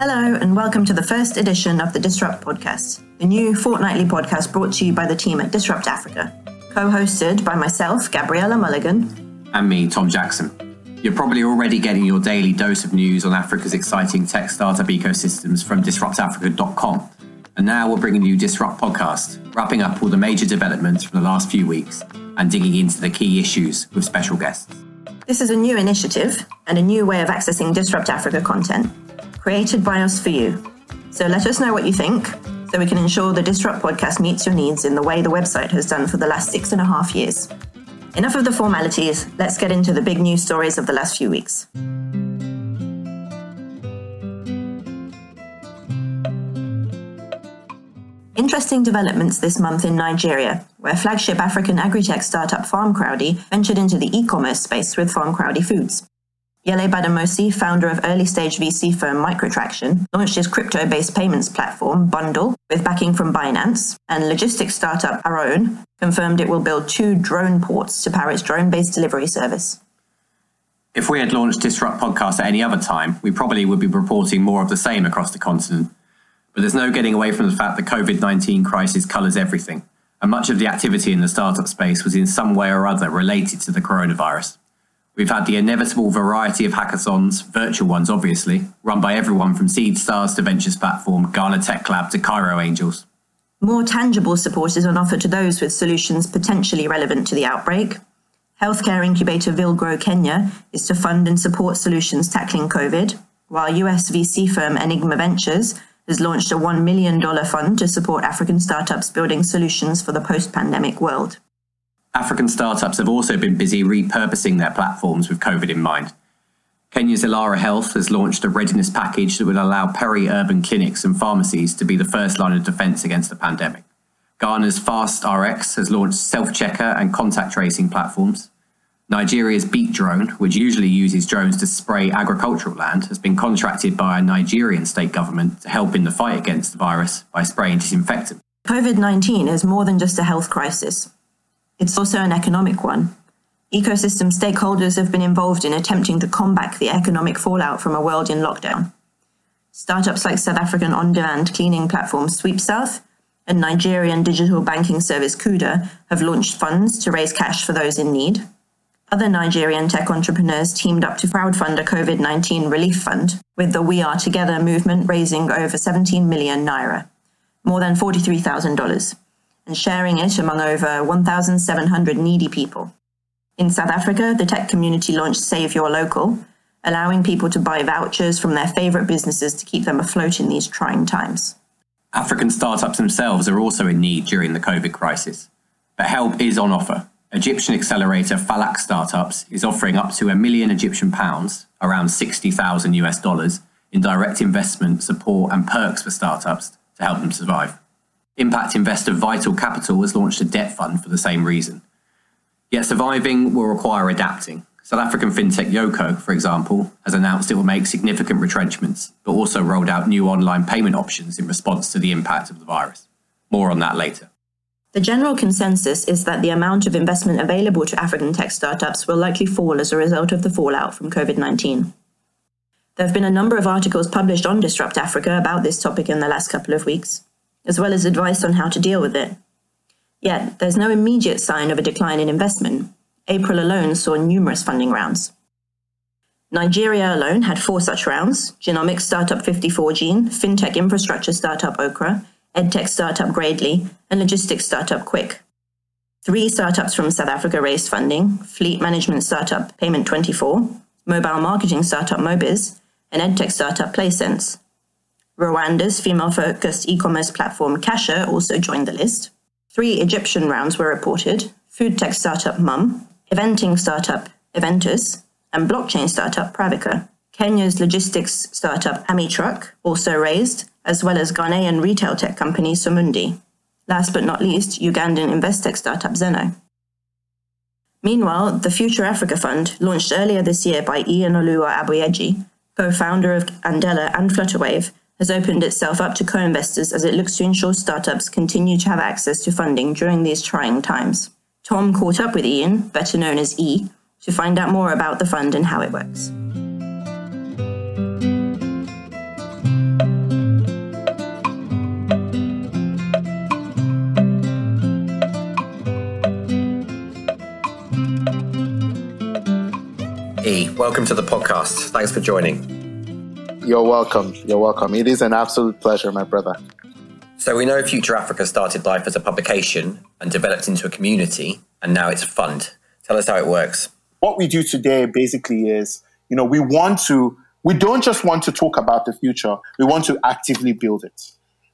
Hello, and welcome to the first edition of the Disrupt podcast, the new fortnightly podcast brought to you by the team at Disrupt Africa, co hosted by myself, Gabriella Mulligan, and me, Tom Jackson. You're probably already getting your daily dose of news on Africa's exciting tech startup ecosystems from disruptafrica.com. And now we're bringing you Disrupt Podcast, wrapping up all the major developments from the last few weeks and digging into the key issues with special guests. This is a new initiative and a new way of accessing Disrupt Africa content created by us for you. So let us know what you think so we can ensure the Disrupt podcast meets your needs in the way the website has done for the last six and a half years. Enough of the formalities, let's get into the big news stories of the last few weeks. Interesting developments this month in Nigeria, where flagship African agri-tech startup FarmCrowdy ventured into the e-commerce space with FarmCrowdy Foods. Yele Bademosi, founder of early stage VC firm Microtraction, launched his crypto based payments platform, Bundle, with backing from Binance, and logistics startup Arone confirmed it will build two drone ports to power its drone based delivery service. If we had launched Disrupt Podcast at any other time, we probably would be reporting more of the same across the continent. But there's no getting away from the fact the COVID 19 crisis colours everything, and much of the activity in the startup space was in some way or other related to the coronavirus. We've had the inevitable variety of hackathons, virtual ones obviously, run by everyone from Seedstars to Ventures Platform, Ghana Tech Lab to Cairo Angels. More tangible support is on offer to those with solutions potentially relevant to the outbreak. Healthcare incubator Villgro Kenya is to fund and support solutions tackling COVID, while US VC firm Enigma Ventures has launched a $1 million fund to support African startups building solutions for the post pandemic world. African startups have also been busy repurposing their platforms with COVID in mind. Kenya's Ilara Health has launched a readiness package that will allow peri urban clinics and pharmacies to be the first line of defense against the pandemic. Ghana's Fast RX has launched self checker and contact tracing platforms. Nigeria's Beat Drone, which usually uses drones to spray agricultural land, has been contracted by a Nigerian state government to help in the fight against the virus by spraying disinfectant. COVID 19 is more than just a health crisis. It's also an economic one. Ecosystem stakeholders have been involved in attempting to combat the economic fallout from a world in lockdown. Startups like South African on demand cleaning platform SweepSouth and Nigerian digital banking service Kuda have launched funds to raise cash for those in need. Other Nigerian tech entrepreneurs teamed up to crowdfund a COVID 19 relief fund, with the We Are Together movement raising over 17 million naira, more than $43,000 and sharing it among over 1,700 needy people. In South Africa, the tech community launched Save Your Local, allowing people to buy vouchers from their favorite businesses to keep them afloat in these trying times. African startups themselves are also in need during the COVID crisis, but help is on offer. Egyptian accelerator Falak Startups is offering up to a million Egyptian pounds, around 60,000 US dollars, in direct investment support and perks for startups to help them survive. Impact investor Vital Capital has launched a debt fund for the same reason. Yet surviving will require adapting. South African fintech Yoco, for example, has announced it will make significant retrenchments, but also rolled out new online payment options in response to the impact of the virus. More on that later. The general consensus is that the amount of investment available to African tech startups will likely fall as a result of the fallout from COVID 19. There have been a number of articles published on Disrupt Africa about this topic in the last couple of weeks as well as advice on how to deal with it. Yet, there's no immediate sign of a decline in investment. April alone saw numerous funding rounds. Nigeria alone had four such rounds genomics startup 54Gene, fintech infrastructure startup Okra, edtech startup Gradely, and logistics startup Kwik. Three startups from South Africa raised funding fleet management startup Payment24, mobile marketing startup Mobiz, and edtech startup PlaySense. Rwanda's female focused e commerce platform Kasha also joined the list. Three Egyptian rounds were reported food tech startup Mumm, eventing startup Eventtus, and blockchain startup Pravica. Kenya's logistics startup AmiTruck also raised, as well as Ghanaian retail tech company Sumundi. Last but not least, Ugandan investec startup Xeno. Meanwhile, the Future Africa Fund, launched earlier this year by Iyinoluwa Aboyeji, co founder of Andela and Flutterwave, has opened itself up to co investors as it looks to ensure startups continue to have access to funding during these trying times. Tom caught up with Iyin, better known as E, to find out more about the fund and how it works. E, welcome to the podcast. Thanks for joining. You're welcome. You're welcome. It is an absolute pleasure, my brother. So, we know Future Africa started life as a publication and developed into a community, and now it's a fund. Tell us how it works. What we do today basically is, you know, we want to, we don't just want to talk about the future, we want to actively build it.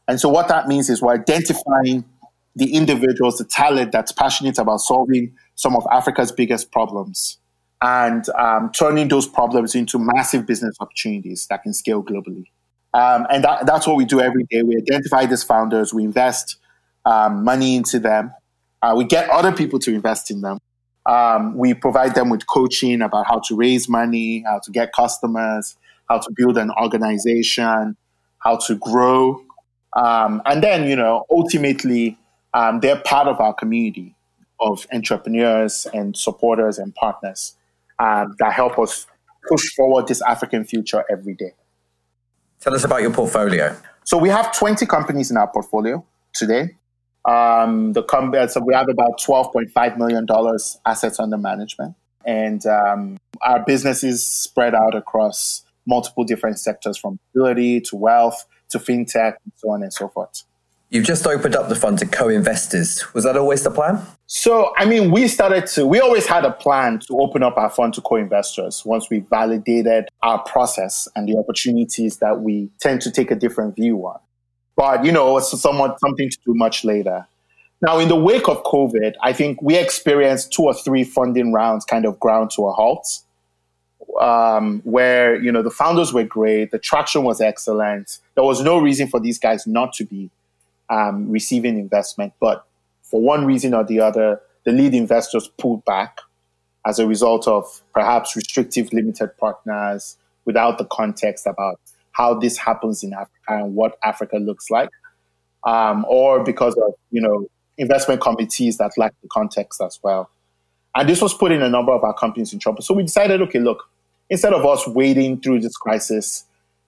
And so, what that means is we're identifying the individuals, the talent that's passionate about solving some of Africa's biggest problems and um, turning those problems into massive business opportunities that can scale globally. Um, and that, that's what we do every day. We identify these founders, we invest um, money into them, uh, we get other people to invest in them. Um, we provide them with coaching about how to raise money, how to get customers, how to build an organization, how to grow. Um, and then, you know, ultimately, um, they're part of our community of entrepreneurs and supporters and partners um, that help us push forward this African future every day. Tell us about your portfolio. So we have 20 companies in our portfolio today. Um, the com- so we have about 12.5 million dollars assets under management, and um, our business is spread out across multiple different sectors, from mobility to wealth to fintech, and so on and so forth. You've just opened up the fund to co-investors. Was that always the plan? So, I mean, we started to, we always had a plan to open up our fund to co-investors once we validated our process and the opportunities that we tend to take a different view on. But, you know, it's somewhat something to do much later. Now, in the wake of COVID, I think we experienced two or three funding rounds kind of ground to a halt. Um, where you know the founders were great, the traction was excellent. There was no reason for these guys not to be um, receiving investment. But for one reason or the other, the lead investors pulled back as a result of perhaps restrictive limited partners without the context about how this happens in Africa and what Africa looks like, um, or because of you know investment committees that lack the context as well. And this was putting a number of our companies in trouble. So we decided, okay, look, instead of us wading through this crisis,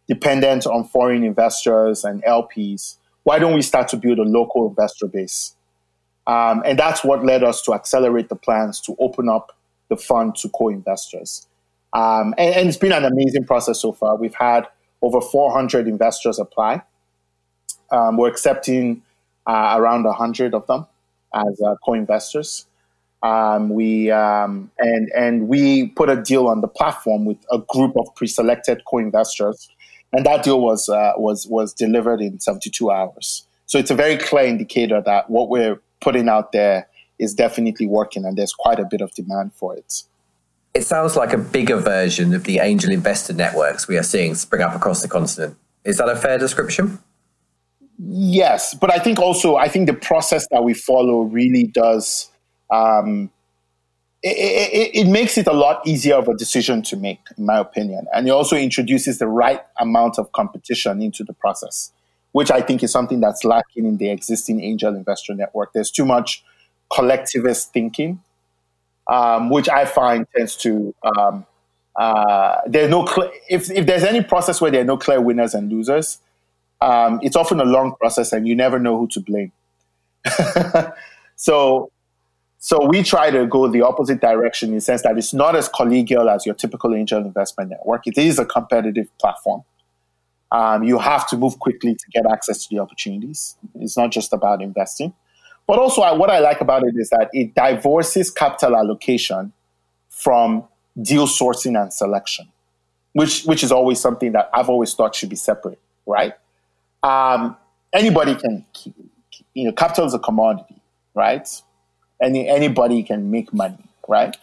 dependent on foreign investors and LPs, why don't we start to build a local investor base? Um, and that's what led us to accelerate the plans to open up the fund to co investors. Um, and, and, it's been an amazing process so far. We've had over 400 investors apply. Um, we're accepting uh, around 100 of them as uh, co investors. Um, we um, and and we put a deal on the platform with a group of pre-selected co-investors and that deal was uh, was was delivered in 72 hours. So it's a very clear indicator that what we're putting out there is definitely working, and there's quite a bit of demand for it. It sounds like a bigger version of the angel investor networks we are seeing spring up across the continent. Is that a fair description? Yes, but I think also I think the process that we follow really does um, it, it, it, makes it a lot easier of a decision to make, in my opinion. And it also introduces the right amount of competition into the process, which I think is something that's lacking in the existing angel investor network. There's too much collectivist thinking, um, which I find tends to. Um, uh, there's no cl- if if there's any process where there are no clear winners and losers, um, it's often a long process, and you never know who to blame. so so we try to go the opposite direction in the sense that it's not as collegial as your typical angel investment network. It is a competitive platform. Um, you have to move quickly to get access to the opportunities. It's not just about investing. But also, I, what I like about it is that it divorces capital allocation from deal sourcing and selection, which, which is always something that I've always thought should be separate, right? Um, anybody can, you know, capital is a commodity, right? any anybody can make money, right?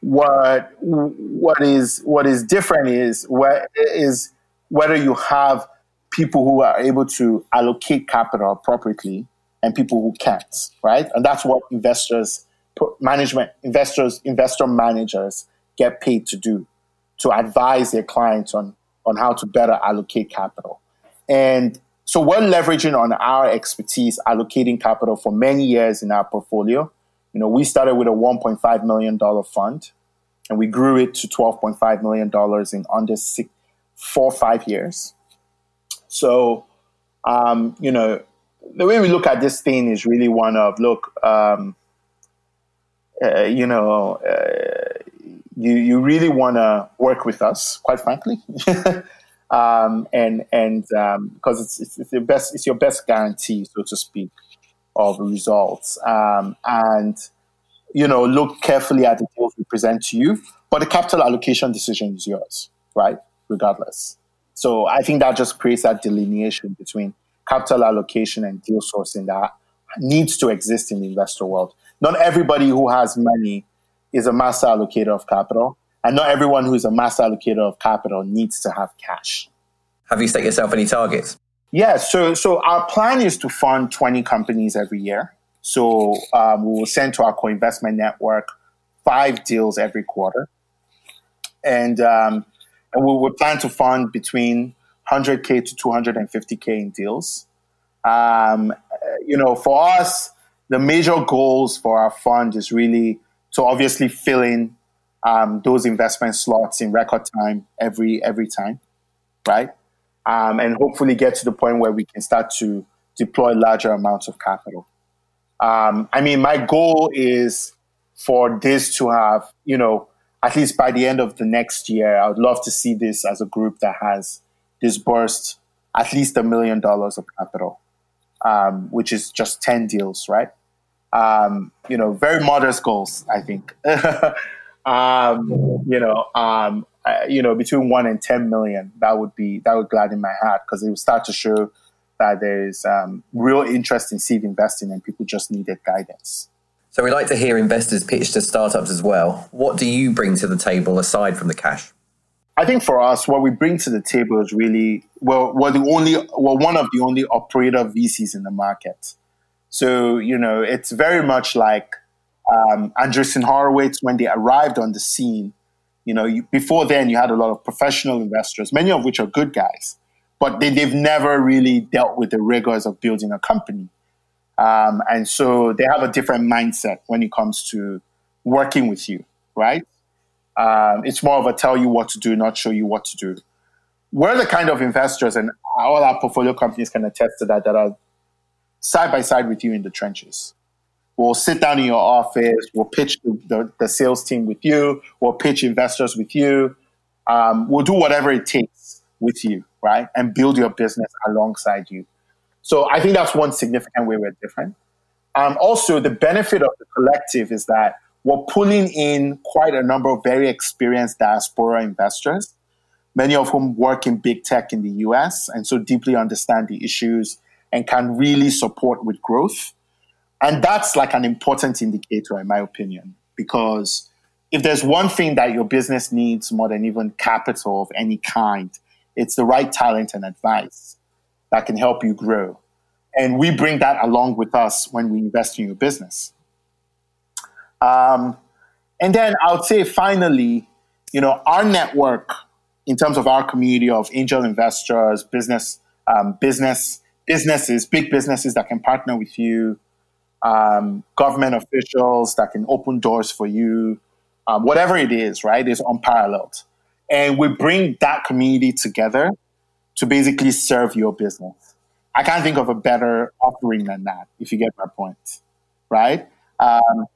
What what is what is different is what is whether you have people who are able to allocate capital appropriately and people who can't, right? And that's what investors, management, investors, investor managers get paid to do, to advise their clients on on how to better allocate capital. And so we're leveraging on our expertise allocating capital for many years in our portfolio. You know, we started with a $1.5 million fund and we grew it to $12.5 million in under six, four, five years. So, um, you know, the way we look at this thing is really one of look, um, uh, you know, uh, you you really want to work with us, quite frankly. um, and and um, because it's, it's, it's your best it's your best guarantee, so to speak, of results. Um, and you know, look carefully at the deals we present to you, but the capital allocation decision is yours, right? Regardless. So I think that just creates that delineation between capital allocation and deal sourcing that needs to exist in the investor world. Not everybody who has money is a master allocator of capital, and not everyone who is a master allocator of capital needs to have cash. Have you set yourself any targets? Yeah, so so our plan is to fund 20 companies every year. So um, we will send to our co-investment network five deals every quarter, and um, and we will plan to fund between 100k to 250k in deals. Um, you know, for us, the major goals for our fund is really to obviously fill in um, those investment slots in record time every every time, right? um, and hopefully get to the point where we can start to deploy larger amounts of capital. Um, I mean, my goal is for this to have, you know, at least by the end of the next year, I would love to see this as a group that has disbursed at least a million dollars of capital, um, which is just 10 deals, right? Um, you know, very modest goals, I think. um, you know, um, uh, you know, between one and 10 million, that would be, that would gladden my heart because it would start to show that there's um, real interest in seed investing and people just needed guidance. So we like to hear investors pitch to startups as well. What do you bring to the table aside from the cash? I think for us, what we bring to the table is really well, we're the only, well, one of the only operator VCs in the market. So you know, it's very much like um, Andreessen Horowitz when they arrived on the scene you know, you, before then, you had a lot of professional investors, many of which are good guys, but they, they've never really dealt with the rigors of building a company. Um, and so they have a different mindset when it comes to working with you, right? Um, it's more of a tell you what to do, not show you what to do. We're the kind of investors, and all our portfolio companies can attest to that, that are side by side with you in the trenches. We'll sit down in your office. We'll pitch the, the, the sales team with you. We'll pitch investors with you. Um, we'll do whatever it takes with you, right? And build your business alongside you. So I think that's one significant way we're different. Um, also, the benefit of the collective is that we're pulling in quite a number of very experienced diaspora investors, many of whom work in big tech in the US and so deeply understand the issues and can really support with growth. And that's like an important indicator, in my opinion, because if there's one thing that your business needs more than even capital of any kind, it's the right talent and advice that can help you grow. And we bring that along with us when we invest in your business. Um, and then I would say finally, you know, our network in terms of our community of angel investors, business, um, business, businesses, big businesses that can partner with you, um, government officials that can open doors for you, um, whatever it is, right, is unparalleled. And we bring that community together to basically serve your business. I can't think of a better offering than that, if you get my point, right? Um,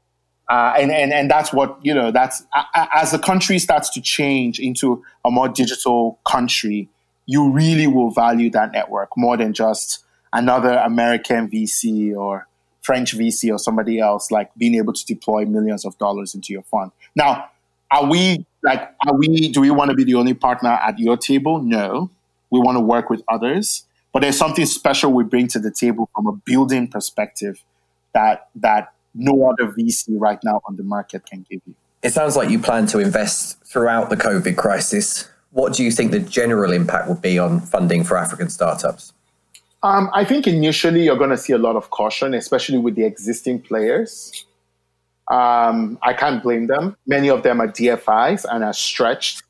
uh, and, and, and that's what, you know, that's as the country starts to change into a more digital country, you really will value that network more than just another American VC or French VC or somebody else, like being able to deploy millions of dollars into your fund. Now, are we like, are we, do we want to be the only partner at your table? No. We want to work with others, but there's something special we bring to the table from a building perspective that, that no other VC right now on the market can give you. It sounds like you plan to invest throughout the COVID crisis. What do you think the general impact will be on funding for African startups? Um, I think initially you're going to see a lot of caution, especially with the existing players. Um, I can't blame them. Many of them are DFIs and are stretched.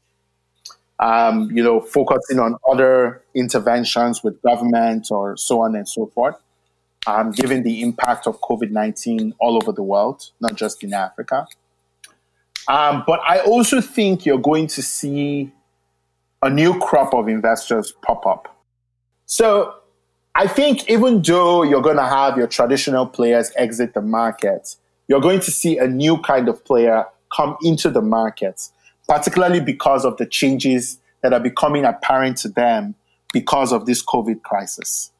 Um, you know, focusing on other interventions with government or so on and so forth, um, given the impact of COVID 19 all over the world, not just in Africa. Um, but I also think you're going to see a new crop of investors pop up. So I think even though you're going to have your traditional players exit the market, you're going to see a new kind of player come into the market. Particularly because of the changes that are becoming apparent to them because of this COVID crisis.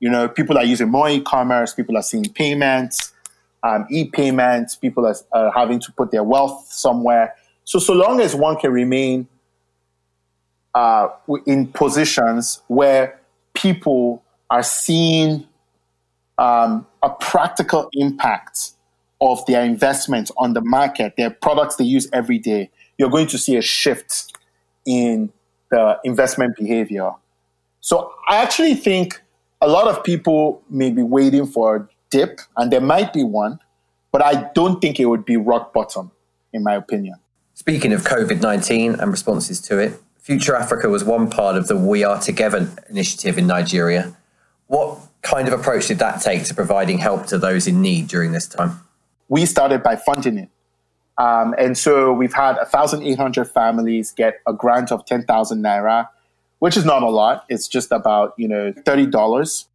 You know, people are using more e-commerce, people are seeing payments, um, e-payments, people are, are having to put their wealth somewhere. So, so long as one can remain uh, in positions where people are seeing um, a practical impact of their investment on the market, their products they use every day, you're going to see a shift in the investment behavior. So I actually think a lot of people may be waiting for a dip, and there might be one, but I don't think it would be rock bottom, in my opinion. Speaking of COVID 19 and responses to it, Future Africa was one part of the We Are Together initiative in Nigeria. What kind of approach did that take to providing help to those in need during this time? We started by funding it. Um, and so we've had 1,800 families get a grant of 10,000 naira, which is not a lot. It's just about, you know, $30.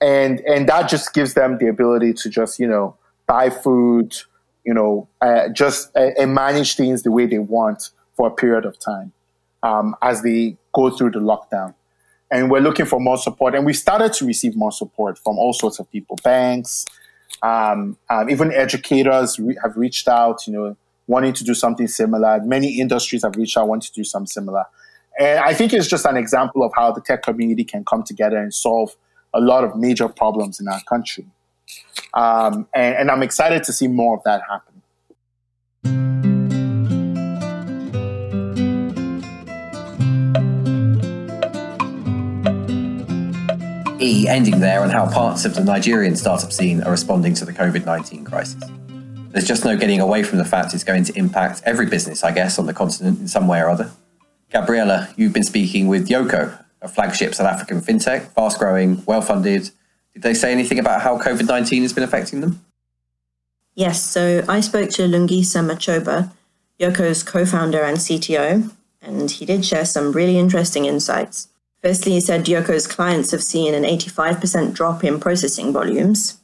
And, and that just gives them the ability to just, you know, buy food, you know, uh, just uh, and manage things the way they want for a period of time um, as they go through the lockdown. And we're looking for more support. And we started to receive more support from all sorts of people, banks, um, um, even educators re- have reached out, you know, wanting to do something similar. Many industries have reached out, wanting to do something similar. And I think it's just an example of how the tech community can come together and solve a lot of major problems in our country. Um, and, and I'm excited to see more of that happen. E ending there on how parts of the Nigerian startup scene are responding to the COVID 19 crisis. There's just no getting away from the fact it's going to impact every business, I guess, on the continent in some way or other. Gabriella, you've been speaking with Yoco, a flagship South African fintech, fast growing, well funded. Did they say anything about how COVID 19 has been affecting them? Yes, so I spoke to Lungisa Matshoba, Yoco's co founder and CTO, and he did share some really interesting insights. Firstly, he said Yoco's clients have seen an 85% drop in processing volumes.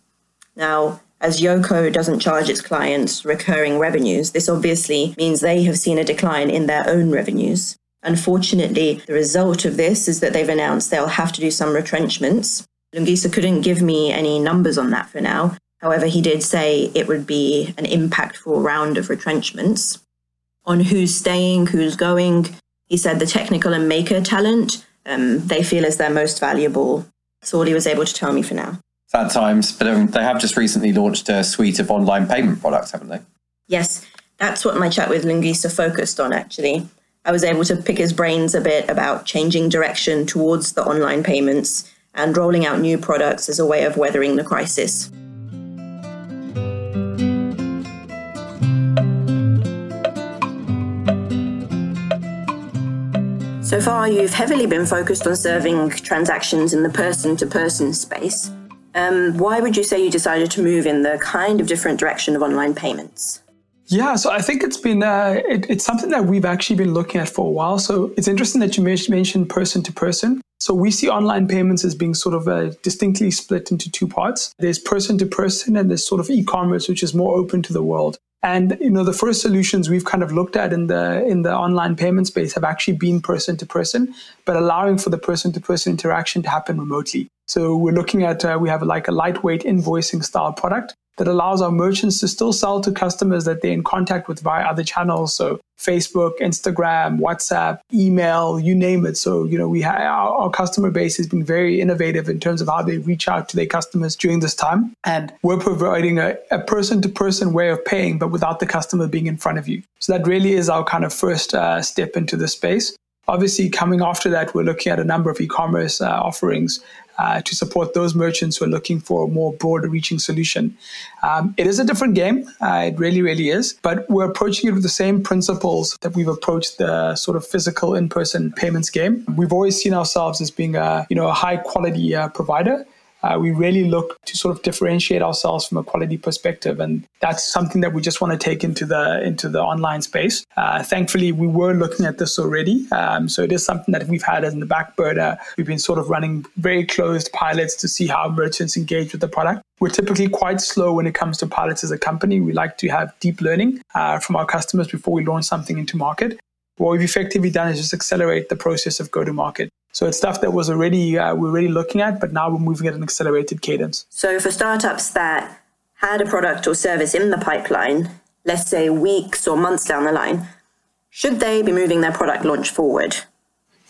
Now, as Yoco doesn't charge its clients recurring revenues, this obviously means they have seen a decline in their own revenues. Unfortunately, the result of this is that they've announced they'll have to do some retrenchments. Lungisa couldn't give me any numbers on that for now. However, he did say it would be an impactful round of retrenchments. On who's staying, who's going, he said the technical and maker talent um, they feel is their most valuable. That's all he was able to tell me for now. Sad times, but um, they have just recently launched a suite of online payment products, haven't they? Yes, that's what my chat with Lungisa focused on, actually. I was able to pick his brains a bit about changing direction towards the online payments and rolling out new products as a way of weathering the crisis. So far, you've heavily been focused on serving transactions in the person to person space. Um, why would you say you decided to move in the kind of different direction of online payments? Yeah, so I think it's been uh, it, it's something that we've actually been looking at for a while. So it's interesting that you mentioned person to person. So we see online payments as being sort of uh, distinctly split into two parts. There's person to person, and there's sort of e-commerce, which is more open to the world. And you know, the first solutions we've kind of looked at in the in the online payment space have actually been person to person, but allowing for the person to person interaction to happen remotely. So we're looking at uh, we have like a lightweight invoicing style product that allows our merchants to still sell to customers that they're in contact with via other channels. So Facebook, Instagram, WhatsApp, email, you name it. So, you know, we have our, our, customer base has been very innovative in terms of how they reach out to their customers during this time. And we're providing a person to person way of paying, but without the customer being in front of you. So that really is our kind of first uh, step into the space. Obviously, coming after that, we're looking at a number of e-commerce uh, offerings uh, to support those merchants who are looking for a more broader reaching solution. Um, it is a different game. Uh, it really, really is. But we're approaching it with the same principles that we've approached the sort of physical in-person payments game. We've always seen ourselves as being a, you know, a high quality uh, provider uh, we really look to sort of differentiate ourselves from a quality perspective, and that's something that we just want to take into the into the online space. Uh, thankfully, we were looking at this already, um, so it is something that we've had as in the back burner. We've been sort of running very closed pilots to see how merchants engage with the product. We're typically quite slow when it comes to pilots as a company. We like to have deep learning uh, from our customers before we launch something into market. What we've effectively done is just accelerate the process of go to market. So it's stuff that was already uh, we're already looking at, but now we're moving at an accelerated cadence. So for startups that had a product or service in the pipeline, let's say weeks or months down the line, should they be moving their product launch forward?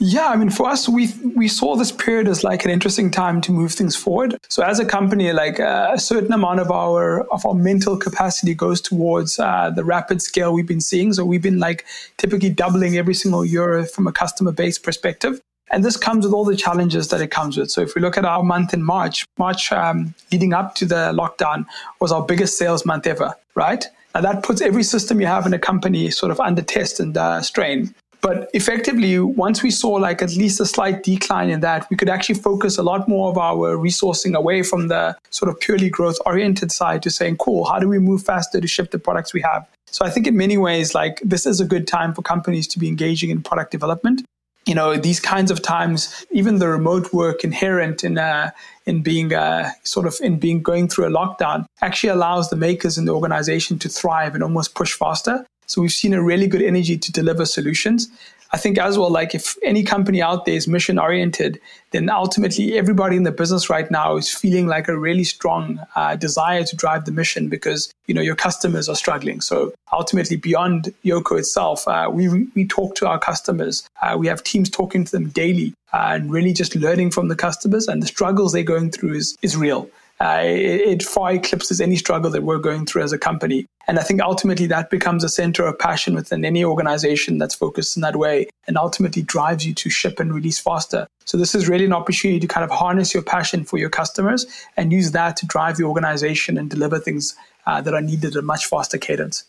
Yeah, I mean, for us, we we saw this period as like an interesting time to move things forward. So, as a company, like uh, a certain amount of our of our mental capacity goes towards uh, the rapid scale we've been seeing. So, we've been like typically doubling every single year from a customer base perspective. And this comes with all the challenges that it comes with. So if we look at our month in March, March um, leading up to the lockdown was our biggest sales month ever, right? Now that puts every system you have in a company sort of under test and uh, strain. But effectively, once we saw like at least a slight decline in that, we could actually focus a lot more of our resourcing away from the sort of purely growth oriented side to saying, cool, how do we move faster to ship the products we have? So I think in many ways, like this is a good time for companies to be engaging in product development. You know, these kinds of times, even the remote work inherent in uh, in being uh, sort of in being going through a lockdown actually allows the makers in the organization to thrive and almost push faster. So we've seen a really good energy to deliver solutions. I think as well, like if any company out there is mission oriented, then ultimately everybody in the business right now is feeling like a really strong uh, desire to drive the mission because you know your customers are struggling. So ultimately, beyond Yoco itself, uh, we we talk to our customers. Uh, we have teams talking to them daily uh, and really just learning from the customers and the struggles they're going through is is real uh, it, it, far eclipses any struggle that we're going through as a company. And I think ultimately that becomes a center of passion within any organization that's focused in that way and ultimately drives you to ship and release faster. So this is really an opportunity to kind of harness your passion for your customers and use that to drive the organization and deliver things uh, that are needed at a much faster cadence.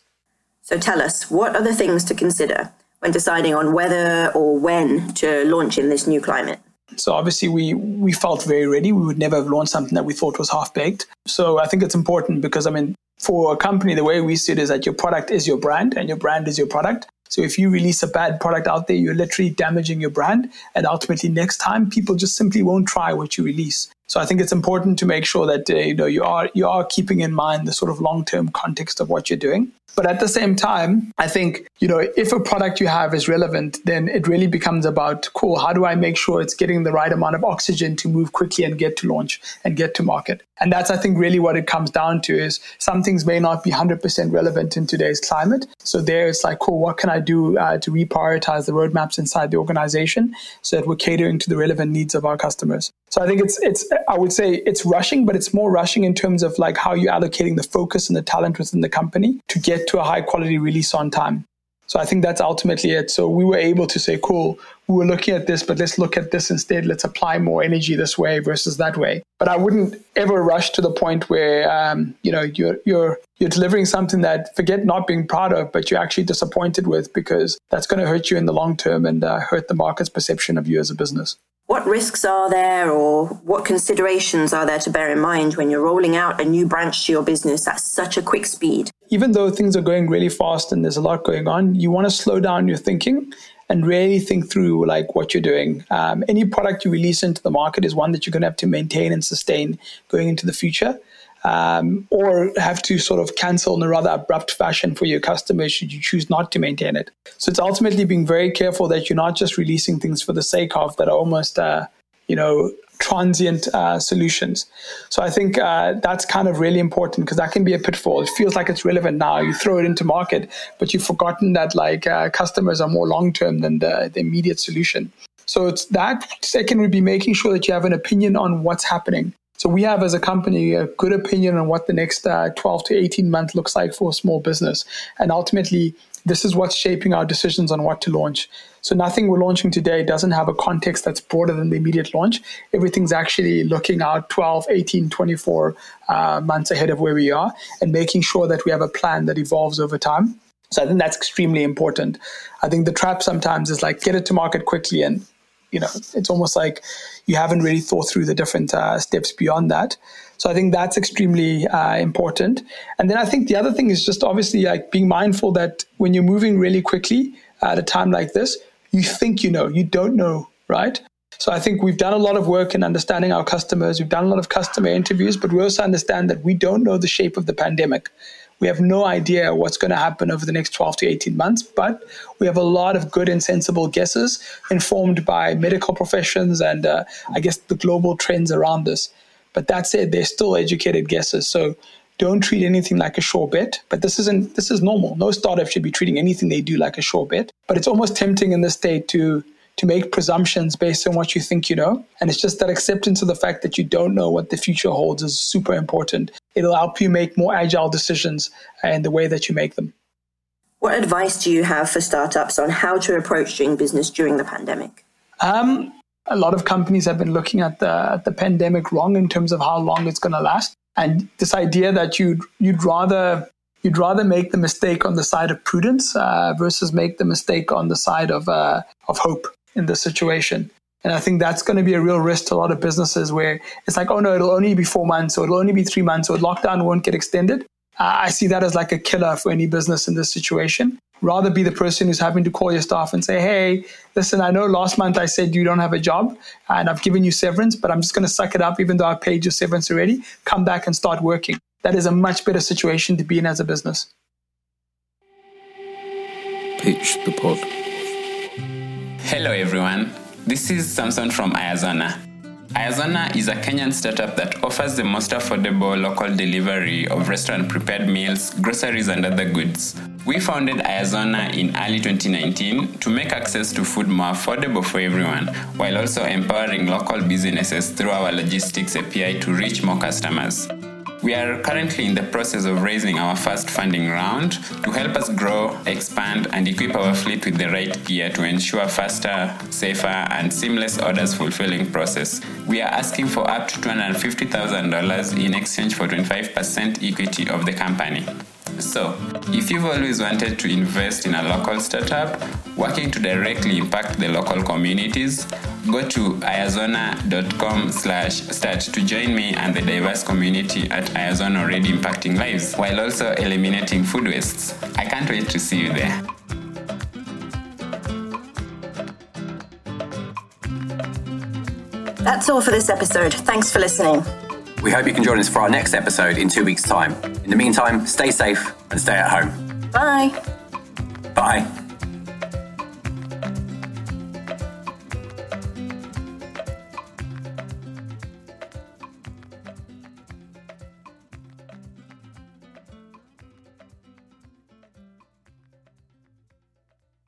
So tell us, what are the things to consider when deciding on whether or when to launch in this new climate? So obviously we we felt very ready. We would never have launched something that we thought was half baked. So I think it's important because I mean for a company the way we see it is that your product is your brand and your brand is your product. So if you release a bad product out there, you're literally damaging your brand. And ultimately next time people just simply won't try what you release. So I think it's important to make sure that uh, you know you are you are keeping in mind the sort of long term context of what you're doing. But at the same time, I think, you know, if a product you have is relevant, then it really becomes about, cool, how do I make sure it's getting the right amount of oxygen to move quickly and get to launch and get to market? And that's, I think, really what it comes down to is some things may not be 100% relevant in today's climate. So there it's like, cool, what can I do uh, to reprioritize the roadmaps inside the organization so that we're catering to the relevant needs of our customers? So I think it's, it's, I would say it's rushing, but it's more rushing in terms of like how you're allocating the focus and the talent within the company to get to a high quality release on time. So I think that's ultimately it. So we were able to say, cool, we were looking at this, but let's look at this instead. Let's apply more energy this way versus that way. But I wouldn't ever rush to the point where, um, you know, you're, you're, you're delivering something that forget not being proud of, but you're actually disappointed with because that's going to hurt you in the long term and uh, hurt the market's perception of you as a business. What risks are there or what considerations are there to bear in mind when you're rolling out a new branch to your business at such a quick speed? Even though things are going really fast and there's a lot going on, you want to slow down your thinking and really think through like what you're doing. Um, any product you release into the market is one that you're going to have to maintain and sustain going into the future um, or have to sort of cancel in a rather abrupt fashion for your customers should you choose not to maintain it. So it's ultimately being very careful that you're not just releasing things for the sake of that are almost, uh, you know, transient uh, solutions. So I think uh, that's kind of really important because that can be a pitfall. It feels like it's relevant now. You throw it into market, but you've forgotten that like uh, customers are more long term than the, the immediate solution. So it's that. Second would be making sure that you have an opinion on what's happening. So we have as a company a good opinion on what the next uh, 12 to 18 months looks like for a small business. And ultimately, this is what's shaping our decisions on what to launch. So nothing we're launching today doesn't have a context that's broader than the immediate launch. Everything's actually looking out 12, 18, 24 uh, months ahead of where we are and making sure that we have a plan that evolves over time. So I think that's extremely important. I think the trap sometimes is like get it to market quickly and you know, it's almost like you haven't really thought through the different uh, steps beyond that. So I think that's extremely uh, important. And then I think the other thing is just obviously like being mindful that when you're moving really quickly at a time like this, you think you know, you don't know, right? So I think we've done a lot of work in understanding our customers. We've done a lot of customer interviews, but we also understand that we don't know the shape of the pandemic. We have no idea what's going to happen over the next 12 to 18 months, but we have a lot of good and sensible guesses informed by medical professions and uh, I guess the global trends around this. But that said, they're still educated guesses. So don't treat anything like a sure bet. But this isn't this is normal. No startup should be treating anything they do like a sure bet. But it's almost tempting in this state to to make presumptions based on what you think you know. And it's just that acceptance of the fact that you don't know what the future holds is super important. It'll help you make more agile decisions and the way that you make them. What advice do you have for startups on how to approach doing business during the pandemic? Um, a lot of companies have been looking at the, at the pandemic wrong in terms of how long it's going to last. And this idea that you'd, you'd rather you'd rather make the mistake on the side of prudence uh, versus make the mistake on the side of uh, of hope in this situation. And I think that's going to be a real risk to a lot of businesses where it's like, oh no, it'll only be four months or it'll only be three months or lockdown won't get extended. Uh, I see that as like a killer for any business in this situation. Rather be the person who's having to call your staff and say, hey, listen, I know last month I said you don't have a job and I've given you severance, but I'm just going to suck it up even though I paid you severance already. Come back and start working. That is a much better situation to be in as a business. Pitch the pod. Hello, everyone. This is Samson from Ayazona. Ayazona is a Kenyan startup that offers the most affordable local delivery of restaurant prepared meals, groceries, and other goods. We founded Ayazona in early 2019 to make access to food more affordable for everyone, while also empowering local businesses through our logistics API to reach more customers. We are currently in the process of raising our first funding round to help us grow, expand, and equip our fleet with the right gear to ensure a faster, safer, and seamless orders fulfilling process. We are asking for up to $250,000 in exchange for 25% equity of the company. So, if you've always wanted to invest in a local startup working to directly impact the local communities, go to ayazona.com slash start to join me and the diverse community at Ayazona already impacting lives while also eliminating food wastes. I can't wait to see you there. That's all for this episode. Thanks for listening. We hope you can join us for our next episode in two weeks' time. In the meantime, stay safe and stay at home. Bye. Bye.